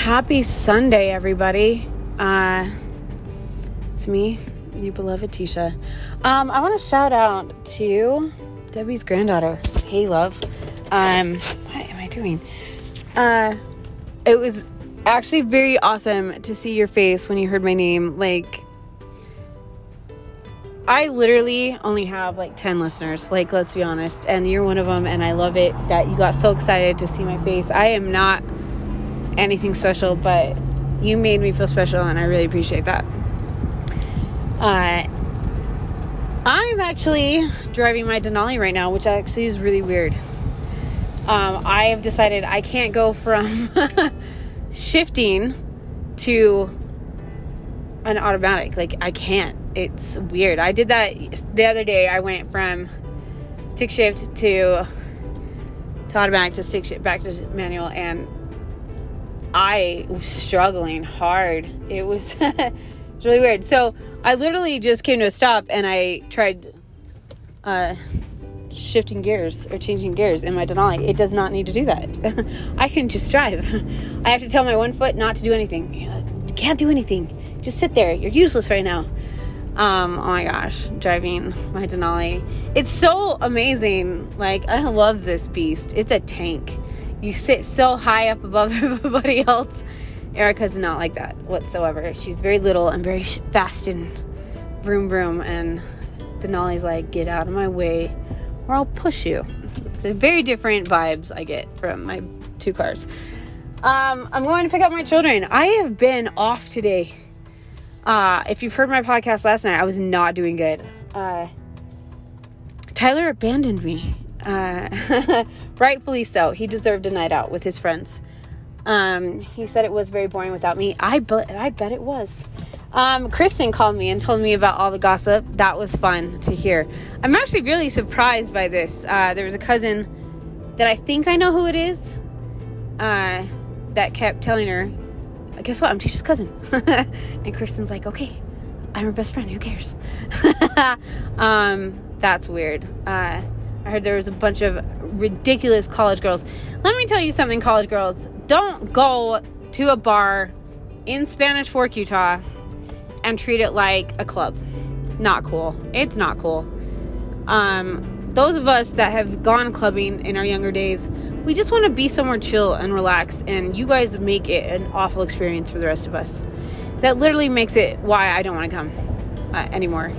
Happy Sunday, everybody. Uh, it's me, your beloved Tisha. Um, I want to shout out to Debbie's granddaughter. Hey, love. Um, what am I doing? Uh, it was actually very awesome to see your face when you heard my name. Like, I literally only have like 10 listeners, like, let's be honest, and you're one of them, and I love it that you got so excited to see my face. I am not anything special, but you made me feel special, and I really appreciate that. Uh, I'm actually driving my Denali right now, which actually is really weird. Um, I have decided I can't go from shifting to an automatic. Like, I can't. It's weird. I did that the other day. I went from stick shift to to automatic to stick shift back to manual, and I was struggling hard. It was really weird. So I literally just came to a stop and I tried uh, shifting gears or changing gears in my Denali. It does not need to do that. I can just drive. I have to tell my one foot not to do anything. You can't do anything. Just sit there. You're useless right now. Um, oh my gosh, driving my Denali. It's so amazing. Like, I love this beast. It's a tank. You sit so high up above everybody else. Erica's not like that whatsoever. She's very little and very fast and vroom vroom. And Denali's like, get out of my way or I'll push you. They're very different vibes I get from my two cars. Um, I'm going to pick up my children. I have been off today. Uh, if you've heard my podcast last night, I was not doing good. Uh, Tyler abandoned me. Uh, rightfully so. He deserved a night out with his friends. Um, he said it was very boring without me. I, be- I bet it was. Um, Kristen called me and told me about all the gossip. That was fun to hear. I'm actually really surprised by this. Uh, there was a cousin that I think I know who it is uh, that kept telling her, Guess what? I'm Tisha's cousin. and Kristen's like, Okay, I'm her best friend. Who cares? um, that's weird. Uh, I heard there was a bunch of ridiculous college girls. Let me tell you something, college girls. Don't go to a bar in Spanish Fork, Utah and treat it like a club. Not cool. It's not cool. Um, those of us that have gone clubbing in our younger days, we just want to be somewhere chill and relax. And you guys make it an awful experience for the rest of us. That literally makes it why I don't want to come uh, anymore.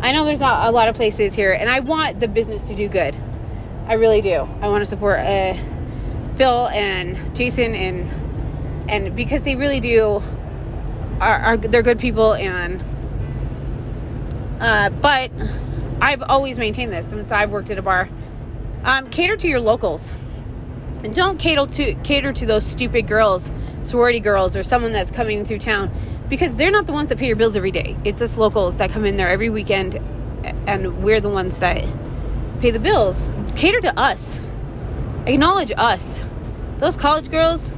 I know there's not a lot of places here, and I want the business to do good. I really do. I want to support uh, Phil and Jason and and because they really do are, are they're good people and uh, but I've always maintained this since I've worked at a bar. Um, cater to your locals, and don't cater to cater to those stupid girls, sorority girls, or someone that's coming through town, because they're not the ones that pay your bills every day. It's us locals that come in there every weekend, and we're the ones that pay the bills. Cater to us. Acknowledge us. Those college girls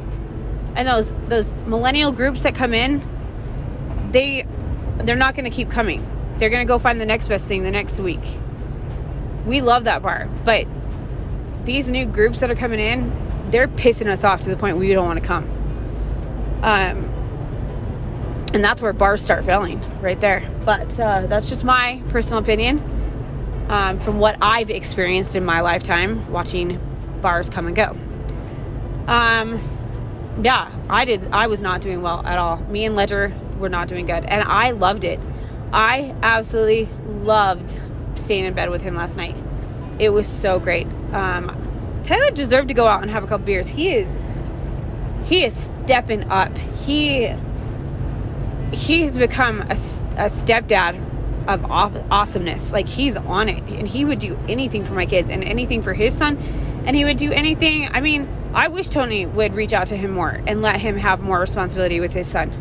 and those those millennial groups that come in they they're not going to keep coming. They're going to go find the next best thing the next week. We love that bar, but these new groups that are coming in, they're pissing us off to the point we don't want to come. Um, and that's where bars start failing, right there. But uh, that's just my personal opinion um, from what I've experienced in my lifetime watching bars come and go. Um, yeah, I did. I was not doing well at all. Me and Ledger were not doing good. And I loved it. I absolutely loved staying in bed with him last night. It was so great. Um, Tyler deserved to go out and have a couple beers. He is he is stepping up. He he's become a, a stepdad of awesomeness. Like he's on it, and he would do anything for my kids and anything for his son, and he would do anything. I mean, I wish Tony would reach out to him more and let him have more responsibility with his son.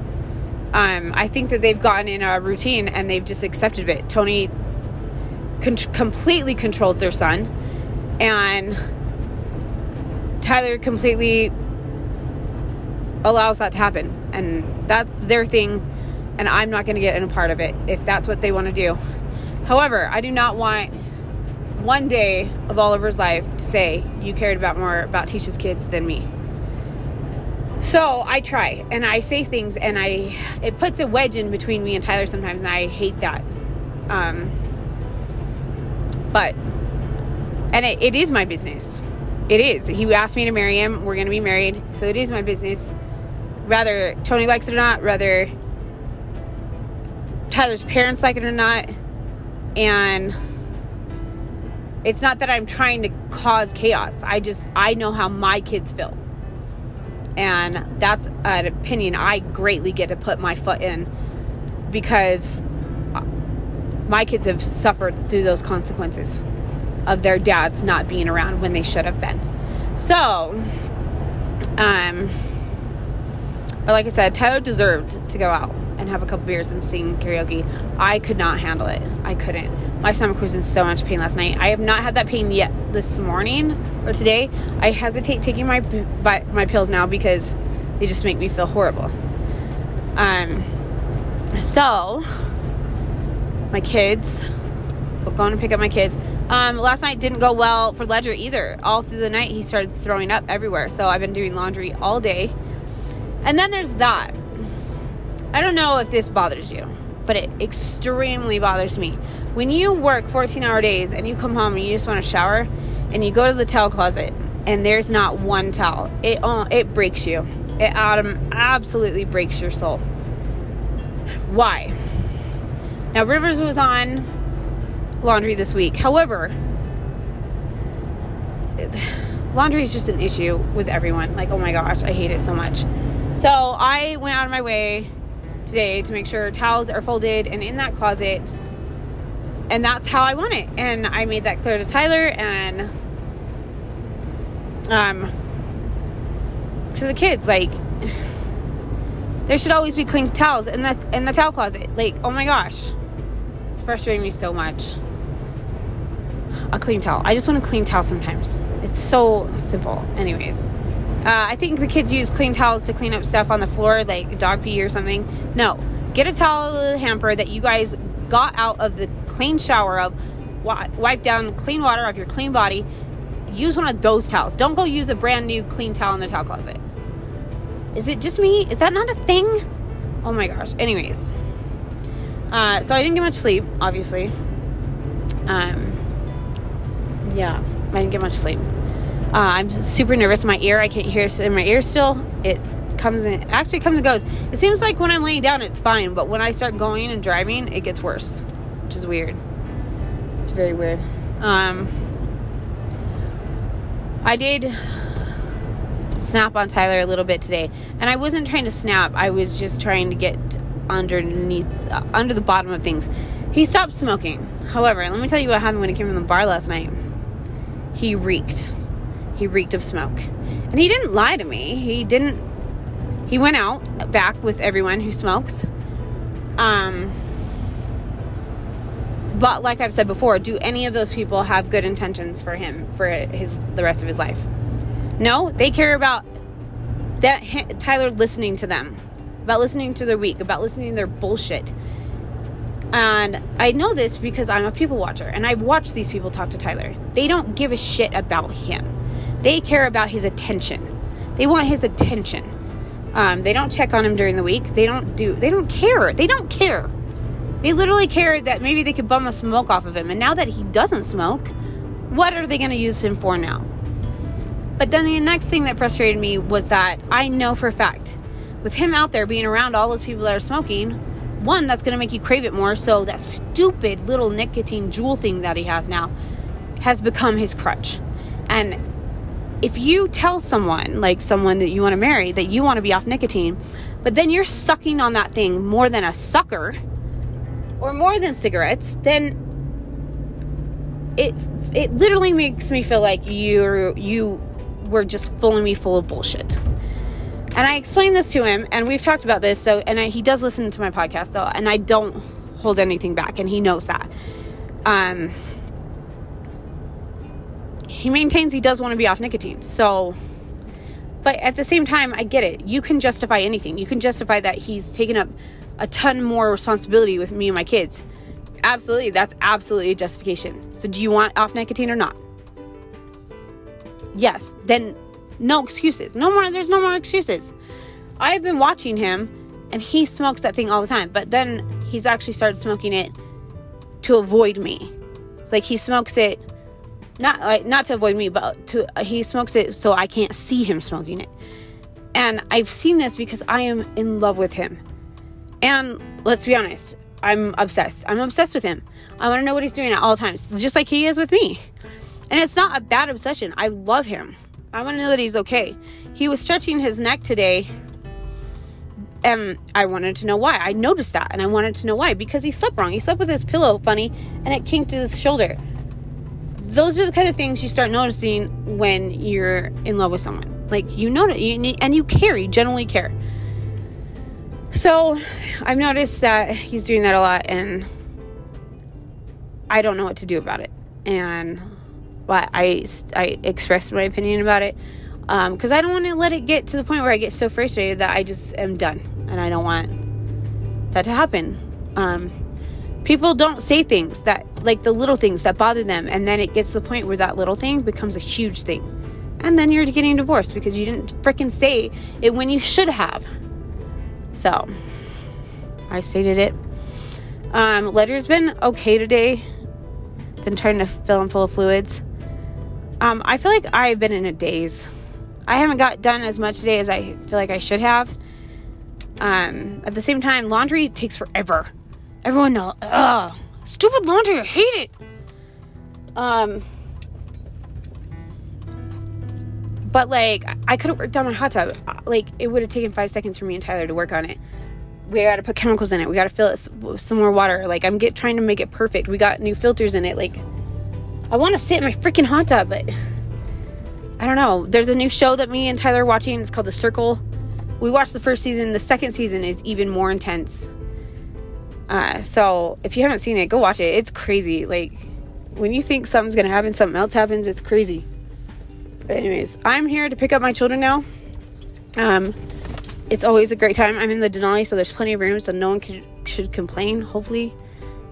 Um, I think that they've gotten in a routine and they've just accepted it. Tony con- completely controls their son, and Tyler completely allows that to happen. And that's their thing, and I'm not going to get in a part of it if that's what they want to do. However, I do not want one day of Oliver's life to say you cared about more about Tisha's kids than me. So I try and I say things and I it puts a wedge in between me and Tyler sometimes and I hate that. Um but and it, it is my business. It is. He asked me to marry him. We're gonna be married, so it is my business. Whether Tony likes it or not, whether Tyler's parents like it or not, and it's not that I'm trying to cause chaos. I just I know how my kids feel. And that's an opinion I greatly get to put my foot in because my kids have suffered through those consequences of their dads not being around when they should have been. So, um, but like I said, Tyler deserved to go out and have a couple beers and sing karaoke. I could not handle it. I couldn't. My stomach was in so much pain last night. I have not had that pain yet this morning or today. I hesitate taking my my pills now because they just make me feel horrible. Um, so my kids, going to pick up my kids. Um, last night didn't go well for Ledger either. All through the night, he started throwing up everywhere. So I've been doing laundry all day. And then there's that. I don't know if this bothers you, but it extremely bothers me. When you work 14 hour days and you come home and you just want to shower and you go to the towel closet and there's not one towel, it, it breaks you. It absolutely breaks your soul. Why? Now, Rivers was on laundry this week. However, laundry is just an issue with everyone. Like, oh my gosh, I hate it so much. So I went out of my way today to make sure towels are folded and in that closet. And that's how I want it. And I made that clear to Tyler and um to the kids like there should always be clean towels in the in the towel closet. Like, oh my gosh. It's frustrating me so much a clean towel. I just want a clean towel sometimes. It's so simple. Anyways, uh, I think the kids use clean towels to clean up stuff on the floor, like dog pee or something. No, get a towel hamper that you guys got out of the clean shower of, wipe down the clean water off your clean body. Use one of those towels. Don't go use a brand new clean towel in the towel closet. Is it just me? Is that not a thing? Oh my gosh. Anyways, uh, so I didn't get much sleep, obviously. Um, yeah, I didn't get much sleep. Uh, I'm super nervous in my ear. I can't hear in my ear still. It comes in, actually comes and goes. It seems like when I'm laying down, it's fine, but when I start going and driving, it gets worse, which is weird. It's very weird. Um, I did snap on Tyler a little bit today, and I wasn't trying to snap. I was just trying to get underneath, uh, under the bottom of things. He stopped smoking. However, let me tell you what happened when he came from the bar last night he reeked. He reeked of smoke. And he didn't lie to me. He didn't he went out back with everyone who smokes. Um but like I've said before, do any of those people have good intentions for him for his the rest of his life? No, they care about that Tyler listening to them, about listening to their week, about listening to their bullshit. And I know this because I'm a people watcher and I've watched these people talk to Tyler. They don't give a shit about him. They care about his attention. They want his attention. Um, they don't check on him during the week. They don't do, they don't care. They don't care. They literally care that maybe they could bum a smoke off of him. And now that he doesn't smoke, what are they going to use him for now? But then the next thing that frustrated me was that I know for a fact, with him out there being around all those people that are smoking, one that's going to make you crave it more so that stupid little nicotine Juul thing that he has now has become his crutch and if you tell someone like someone that you want to marry that you want to be off nicotine but then you're sucking on that thing more than a sucker or more than cigarettes then it it literally makes me feel like you you were just fooling me full of bullshit and I explained this to him, and we've talked about this. So, and I, he does listen to my podcast, though, and I don't hold anything back, and he knows that. Um, he maintains he does want to be off nicotine. So, but at the same time, I get it. You can justify anything. You can justify that he's taken up a ton more responsibility with me and my kids. Absolutely, that's absolutely a justification. So, do you want off nicotine or not? Yes, then No excuses. No more, there's no more excuses. I've been watching him and he smokes that thing all the time, but then he's actually started smoking it to avoid me. Like he smokes it not like not to avoid me, but to uh, he smokes it so I can't see him smoking it. And I've seen this because I am in love with him. And let's be honest, I'm obsessed. I'm obsessed with him. I want to know what he's doing at all times, just like he is with me. And it's not a bad obsession. I love him. I want to know that he's okay. He was stretching his neck today, and I wanted to know why. I noticed that, and I wanted to know why because he slept wrong. He slept with his pillow funny, and it kinked his shoulder. Those are the kind of things you start noticing when you're in love with someone. Like you know, you need, and you care. You generally care. So I've noticed that he's doing that a lot, and I don't know what to do about it. And but I I expressed my opinion about it because um, I don't want to let it get to the point where I get so frustrated that I just am done, and I don't want that to happen. Um, people don't say things that like the little things that bother them, and then it gets to the point where that little thing becomes a huge thing, and then you're getting divorced because you didn't freaking say it when you should have. So I stated it. Um, Ledger's been okay today. Been trying to fill him full of fluids. Um, I feel like I've been in a daze. I haven't got done as much today as I feel like I should have. Um, at the same time, laundry takes forever. Everyone knows. Ugh, stupid laundry. I hate it. Um, but like, I could have worked on my hot tub. Like, it would have taken five seconds for me and Tyler to work on it. We got to put chemicals in it. We got to fill it with some more water. Like, I'm get trying to make it perfect. We got new filters in it. Like, I want to sit in my freaking hot tub, but I don't know. There's a new show that me and Tyler are watching. It's called The Circle. We watched the first season. The second season is even more intense. Uh, so if you haven't seen it, go watch it. It's crazy. Like when you think something's gonna happen, something else happens. It's crazy. But anyways, I'm here to pick up my children now. Um, it's always a great time. I'm in the Denali, so there's plenty of room, so no one should complain. Hopefully,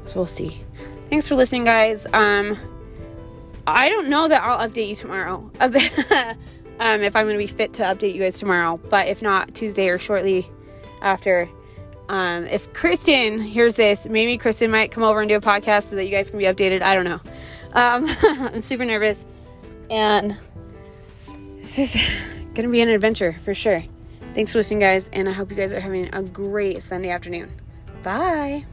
so we'll see. Thanks for listening, guys. Um, I don't know that I'll update you tomorrow. um, if I'm to be fit to update you guys tomorrow, but if not, Tuesday or shortly after. Um, if Kristen hears this, maybe Kristen might come over and do a podcast so that you guys can be updated. I don't know. Um, I'm super nervous, and this is going to be an adventure for sure. Thanks for listening, guys, and I hope you guys are having a great Sunday afternoon. Bye.